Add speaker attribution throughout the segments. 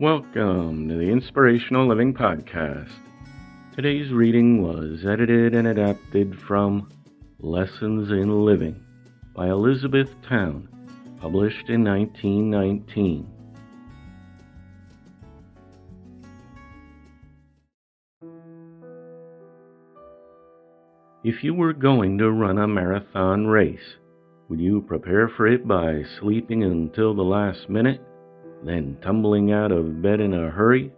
Speaker 1: Welcome to the Inspirational Living Podcast. Today's reading was edited and adapted from Lessons in Living by Elizabeth Towne, published in 1919. If you were going to run a marathon race, would you prepare for it by sleeping until the last minute then tumbling out of bed in a hurry,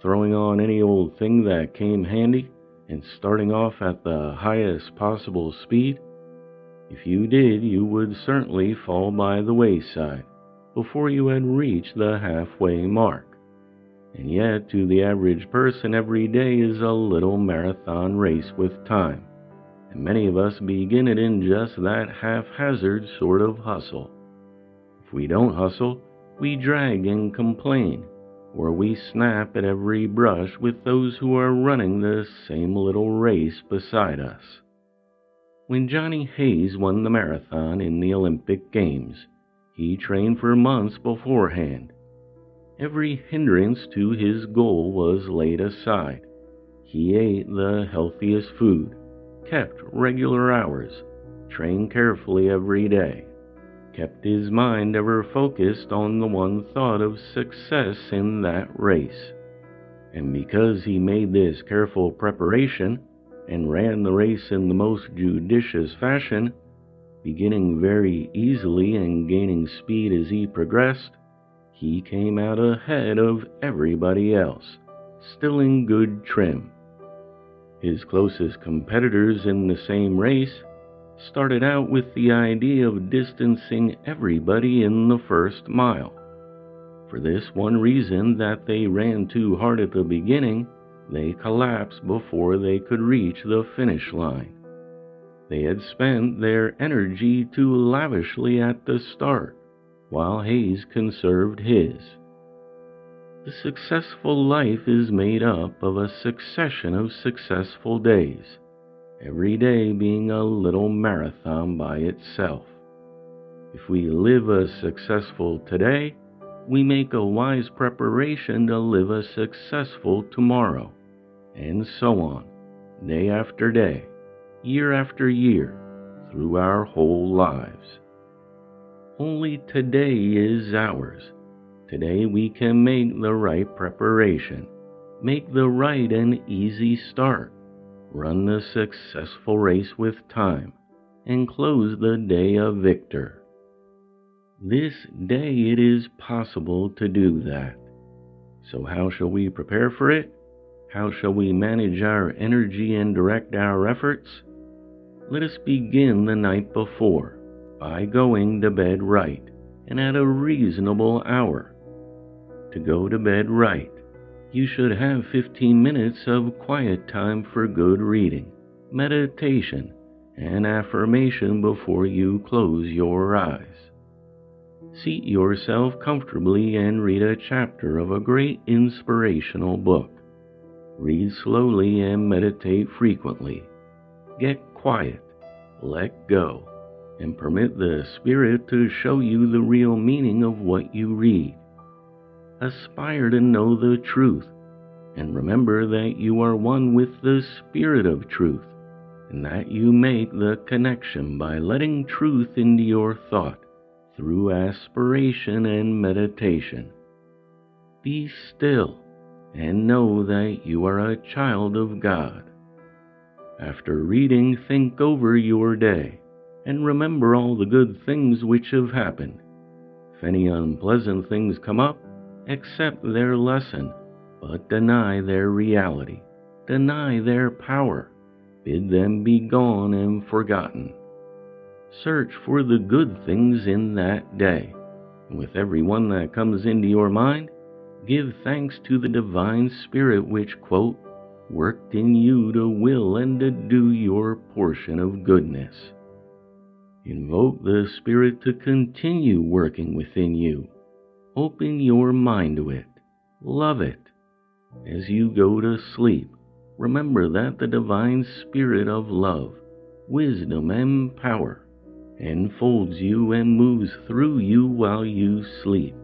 Speaker 1: throwing on any old thing that came handy, and starting off at the highest possible speed? If you did, you would certainly fall by the wayside before you had reached the halfway mark. And yet, to the average person, every day is a little marathon race with time, and many of us begin it in just that haphazard sort of hustle. If we don't hustle, we drag and complain, or we snap at every brush with those who are running the same little race beside us. When Johnny Hayes won the marathon in the Olympic Games, he trained for months beforehand. Every hindrance to his goal was laid aside. He ate the healthiest food, kept regular hours, trained carefully every day kept his mind ever focused on the one thought of success in that race. And because he made this careful preparation and ran the race in the most judicious fashion, beginning very easily and gaining speed as he progressed, he came out ahead of everybody else, still in good trim. His closest competitors in the same race started out with the idea of distancing everybody in the first mile. For this one reason that they ran too hard at the beginning, they collapsed before they could reach the finish line. They had spent their energy too lavishly at the start, while Hayes conserved his. The successful life is made up of a succession of successful days every day being a little marathon by itself. If we live a successful today, we make a wise preparation to live a successful tomorrow, and so on, day after day, year after year, through our whole lives. Only today is ours. Today we can make the right preparation, make the right and easy start run the successful race with time, and close the day a victor. This day it is possible to do that. So, how shall we prepare for it? How shall we manage our energy and direct our efforts? Let us begin the night before by going to bed right and at a reasonable hour. To go to bed right you should have 15 minutes of quiet time for good reading, meditation, and affirmation before you close your eyes. seat yourself comfortably and read a chapter of a great inspirational book. Read slowly and meditate frequently. Get quiet, let go, and permit the Spirit to show you the real meaning of what you read. Aspire to know the truth, and remember that you are one with the Spirit of truth, and that you make the connection by letting truth into your thought through aspiration and meditation. Be still and know that you are a child of God. After reading, think over your day and remember all the good things which have happened. If any unpleasant things come up, accept their lesson, but deny their reality, deny their power, bid them be gone and forgotten. Search for the good things in that day, with every one that comes into your mind, give thanks to the divine Spirit which, quote, worked in you to will and to do your portion of goodness. Invoke the Spirit to continue working within you. Open your mind to it. Love it. As you go to sleep, remember that the divine Spirit of love, wisdom, and power enfolds you and moves through you while you sleep,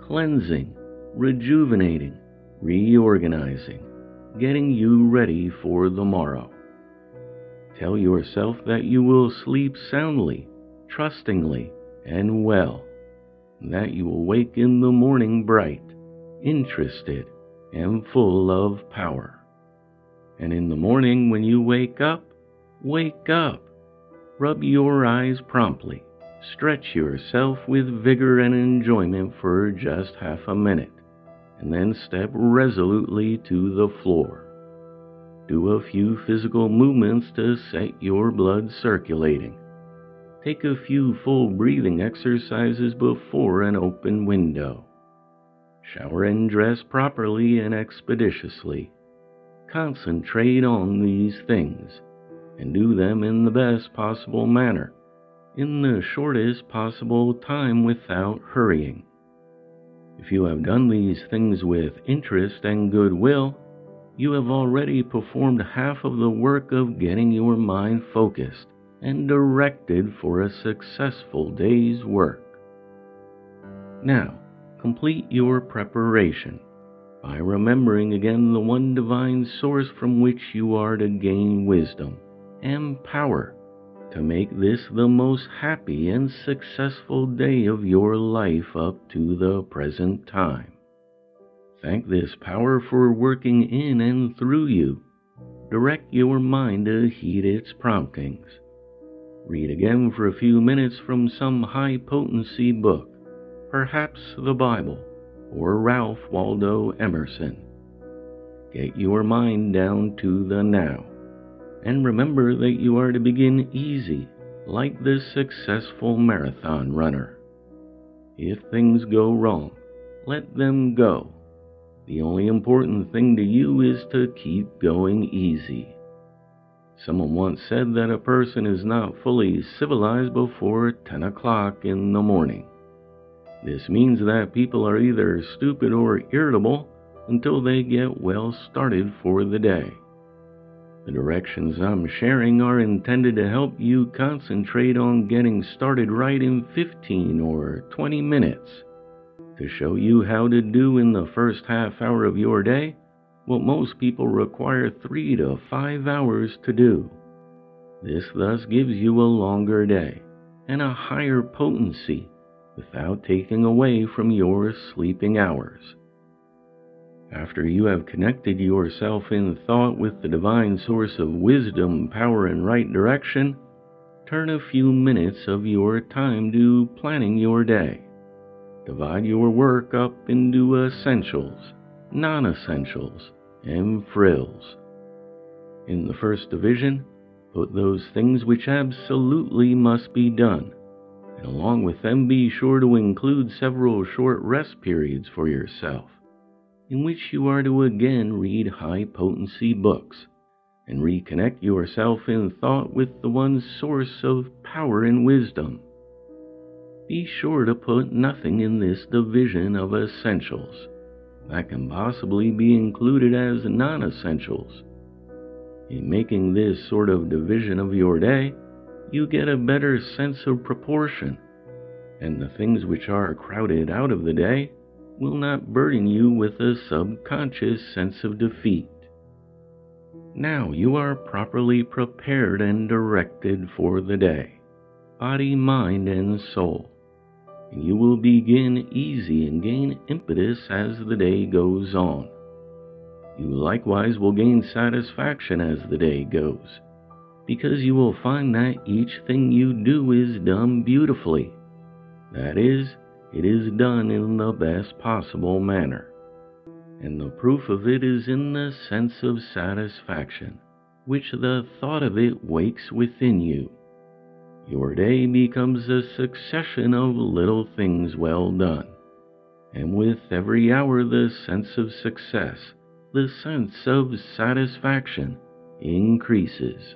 Speaker 1: cleansing, rejuvenating, reorganizing, getting you ready for the morrow. Tell yourself that you will sleep soundly, trustingly, and well, that you will wake in the morning bright, interested, and full of power. And in the morning when you wake up, wake up. Rub your eyes promptly. Stretch yourself with vigor and enjoyment for just half a minute, and then step resolutely to the floor. Do a few physical movements to set your blood circulating. Take a few full breathing exercises before an open window. Shower and dress properly and expeditiously. Concentrate on these things and do them in the best possible manner, in the shortest possible time without hurrying. If you have done these things with interest and goodwill, you have already performed half of the work of getting your mind focused and directed for a successful day's work. Now, complete your preparation by remembering again the one divine source from which you are to gain wisdom and power to make this the most happy and successful day of your life up to the present time. Thank this power for working in and through you. Direct your mind to heed its promptings. Read again for a few minutes from some high potency book, perhaps the Bible or Ralph Waldo Emerson. Get your mind down to the now, and remember that you are to begin easy, like this successful marathon runner. If things go wrong, let them go the only important thing to you is to keep going easy. Someone once said that a person is not fully civilized before 10 o'clock in the morning. This means that people are either stupid or irritable until they get well started for the day. The directions I'm sharing are intended to help you concentrate on getting started right in 15 or 20 minutes to show you how to do in the first half hour of your day what most people require three to five hours to do. This thus gives you a longer day and a higher potency without taking away from your sleeping hours. After you have connected yourself in thought with the divine source of wisdom, power, and right direction, turn a few minutes of your time to planning your day. Divide your work up into essentials, non essentials, and frills. In the first division, put those things which absolutely must be done, and along with them be sure to include several short rest periods for yourself, in which you are to again read high potency books and reconnect yourself in thought with the one source of power and wisdom. be sure to put nothing in this division of essentials that can possibly be included as non essentials. In making this sort of division of your day, you get a better sense of proportion, and the things which are crowded out of the day will not burden you with a subconscious sense of defeat. Now you are properly prepared and directed for the day, body, mind, and soul, and you will begin easy and gain impetus as the day goes on. You likewise will gain satisfaction as the day goes, because you will find that each thing you do is done beautifully. That is, it is done in the best possible manner. And the proof of it is in the sense of satisfaction, which the thought of it wakes within you. Your day becomes a succession of little things well done, and with every hour the sense of success the sense of satisfaction increases.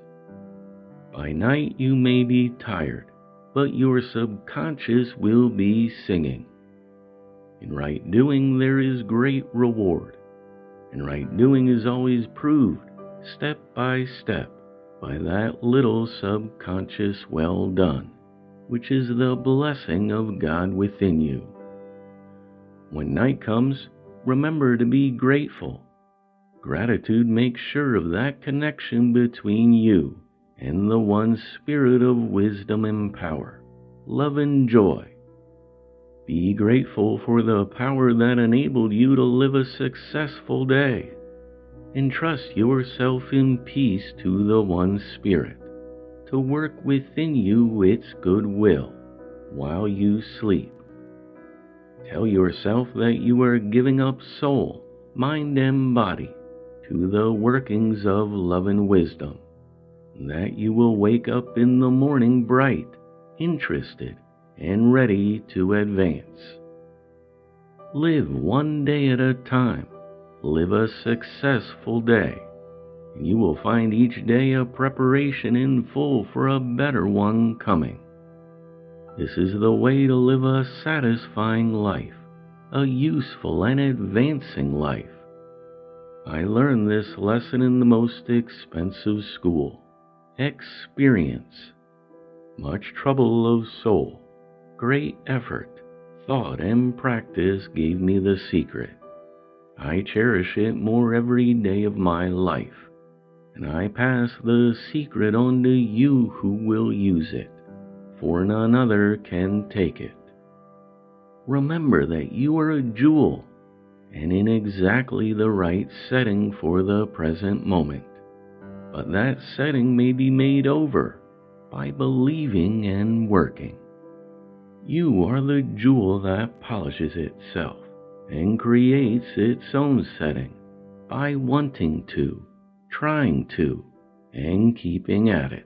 Speaker 1: By night you may be tired, but your subconscious will be singing. In right doing there is great reward, and right doing is always proved step by step by that little subconscious well done, which is the blessing of God within you. When night comes, remember to be grateful Gratitude makes sure of that connection between you and the one spirit of wisdom and power, love and joy. Be grateful for the power that enabled you to live a successful day. Entrust yourself in peace to the one spirit, to work within you its good will while you sleep. Tell yourself that you are giving up soul, mind, and body to the workings of love and wisdom, that you will wake up in the morning bright, interested, and ready to advance. Live one day at a time. Live a successful day, and you will find each day a preparation in full for a better one coming. This is the way to live a satisfying life, a useful and advancing life I learned this lesson in the most expensive school. Experience. Much trouble of soul, great effort, thought, and practice gave me the secret. I cherish it more every day of my life, and I pass the secret on to you who will use it, for none other can take it. Remember that you are a jewel and in exactly the right setting for the present moment. But that setting may be made over by believing and working. You are the jewel that polishes itself and creates its own setting by wanting to, trying to, and keeping at it.